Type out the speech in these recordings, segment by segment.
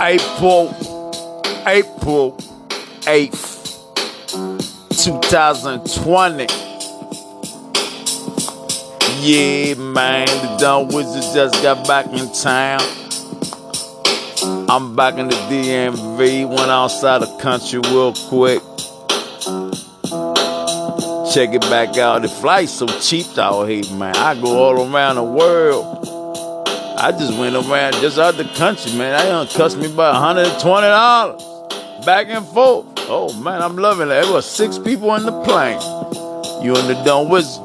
April, April 8th, 2020. Yeah, man, the Don Wizard just got back in town. I'm back in the DMV, went outside the country real quick. Check it back out. The flight's so cheap out here, man. I go all around the world. I just went around just out the country, man. I done cost me about $120 back and forth. Oh man, I'm loving it. There was six people on the plane. You and the Don Wizard.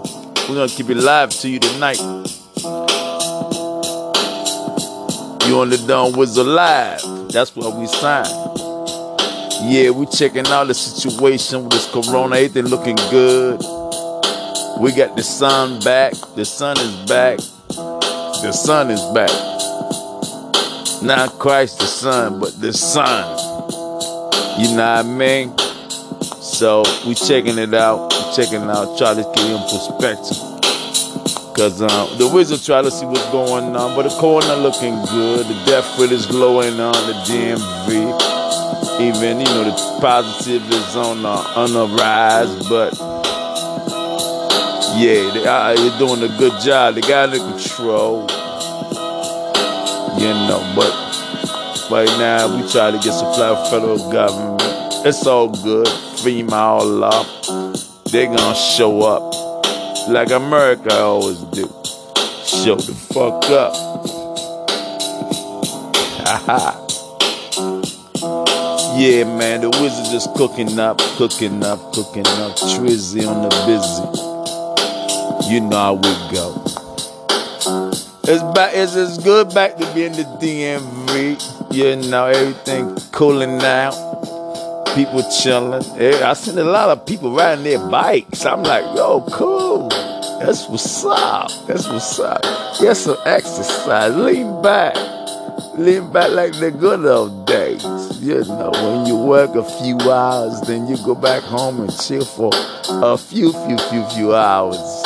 We're gonna keep it live to you tonight. You on the Don Wizard live. That's what we signed. Yeah, we checking out the situation with this corona. Everything looking good. We got the sun back. The sun is back the sun is back. Not Christ the Son, but the Son. You know what I mean? So we checking it out. We checking it out. Try to get in perspective. Cause um, the wizard try to see what's going on, but the corona looking good. The death rate is glowing on the DMV. Even you know the positive is on the on the rise, but yeah, they are they doing a good job. They got it under control. You know, but right now we try to get supply from federal government. It's all good. FEMA all up. They gonna show up. Like America always do. Show the fuck up. Haha. yeah, man, the wizard just cooking up, cooking up, cooking up. Trizzy on the busy. You know I would go. It's back. It's as good back to be in the DMV. You know everything cooling now. People chilling. Eh, I seen a lot of people riding their bikes. I'm like, yo, cool. That's what's up. That's what's up. Get some exercise. Lean back. Lean back like the good old days. You know, when you work a few hours, then you go back home and chill for a few, few, few, few hours.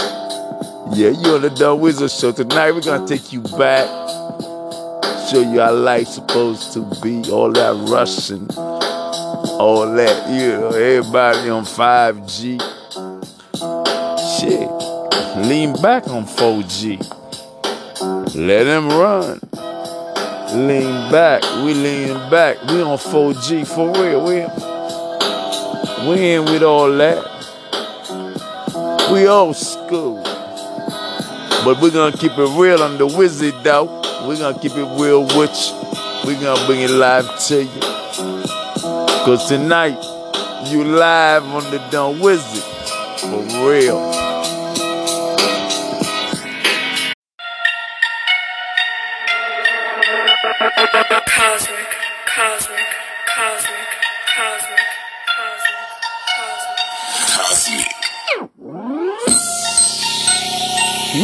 Yeah, you on the Don Wizard Show. Tonight we're gonna take you back, show you how life's supposed to be, all that rushing, all that, you know, everybody on 5G. Shit. Lean back on 4G. Let him run. Lean back. We lean back. We on 4G for real. We, we ain't with all that. We old school. But we're gonna keep it real on the wizard though. We're gonna keep it real with you. We're gonna bring it live to you. Cause tonight, you live on the Don Wizard. For real.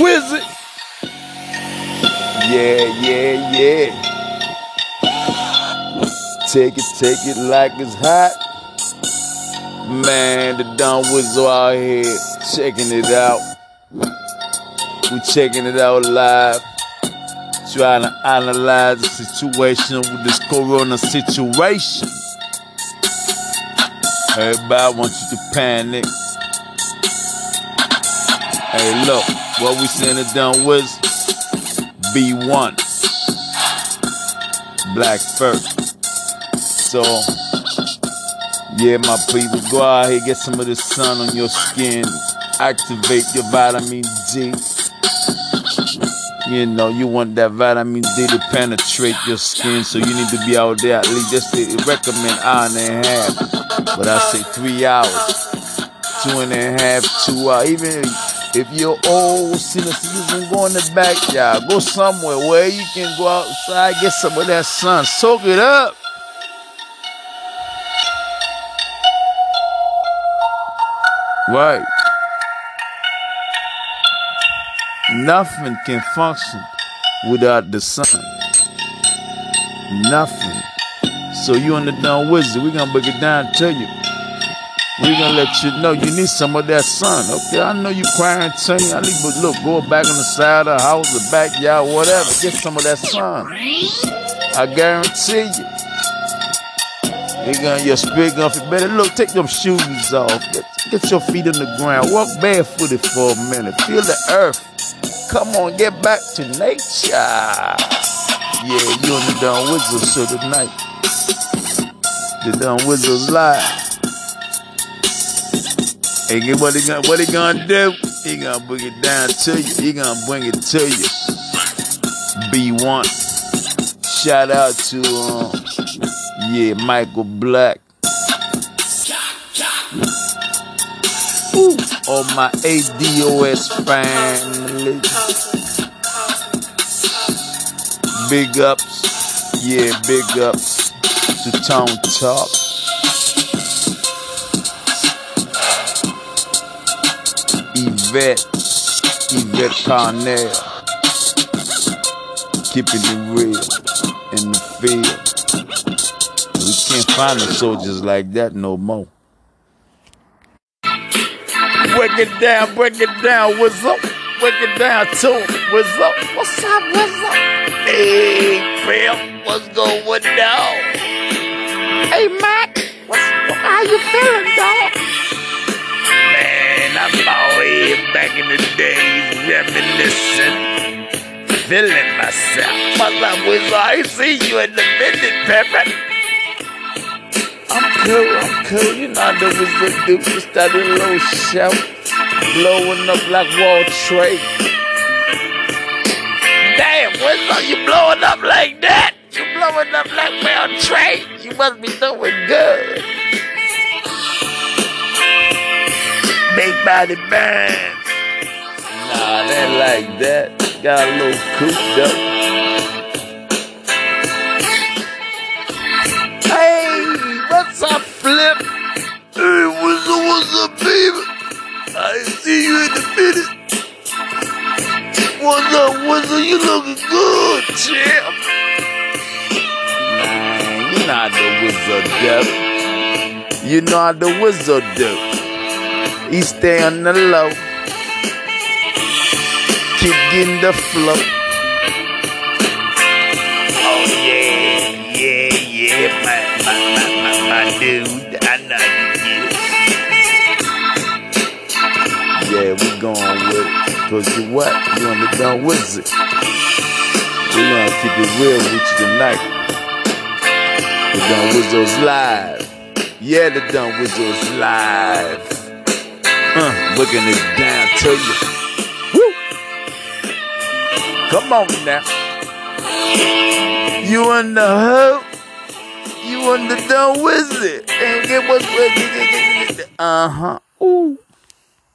Wizard. Yeah, yeah, yeah. Take it, take it like it's hot. Man, the Dumb Wizard out here checking it out. We checking it out live. Trying to analyze the situation with this corona situation. Everybody wants you to panic. Hey, look, what we saying it done was B1. Black first. So, yeah, my people, go out here, get some of the sun on your skin, activate your vitamin D. You know, you want that vitamin D to penetrate your skin, so you need to be out there at least. Just recommend hour and a half, but I say three hours, two and a half, two hours. Even if you're old, senior citizen, go in the backyard, go somewhere where you can go outside, get some of that sun, soak it up. Right. Nothing can function without the sun. Nothing. So you on the Don Wizard, we're gonna break it down to you. We're gonna let you know you need some of that sun. Okay, I know you quarantining. I need, but look, go back on the side of the house, the backyard, whatever. Get some of that sun. I guarantee you. You got your spit off. You better look, take them shoes off. Get, get your feet on the ground. Walk barefooted for a minute. Feel the earth. Come on, get back to nature. Yeah, you on the Don Wizard show tonight. The Don Wizard's live. Get what he gonna what he gonna do? He gonna bring it down to you. He gonna bring it to you. B1. Shout out to um yeah, Michael Black. Ooh, all my ADOS family. Big ups. Yeah, big ups to Tone Talk. Yvette, Yvette Carnell, keeping it real in the field. We can't find the soldiers like that no more. Break it down, break it down, what's up? Break it down to him, what's up? What's up, what's up? Hey, Bill, what's going down? Hey, Mac, what's, how you feeling, dog? Reminiscing, feeling myself. Up, Wizard? I see you in the minute, Pepper. I'm cool, I'm cool. You know how the Wizard do. Just started a little blowing up like Wall Trade. Damn, Wizard, you blowing up like that? You blowing up like Wall Trade? You must be doing good. Big body band. Nah, they like that. Got a little cooped up. Hey, what's up, Flip? Hey, what's up, what's up, baby? I see you in a minute. What's up, what's up? You looking good, champ. Nah, you know how the wizard do. You know how the wizard do. He stay on the low. Keep getting the flow. Oh yeah, yeah, yeah, my my my my, my dude. I know you get it. Yeah, we going with it. Cause you what? You on the Don Wizard. We gonna keep it real with you tonight. The Don Wizards live. Yeah, the Don Wizards live. Huh, looking it down to you. Come on now. You on the hook? You on the Don Wizard? And get what's with it? Uh huh.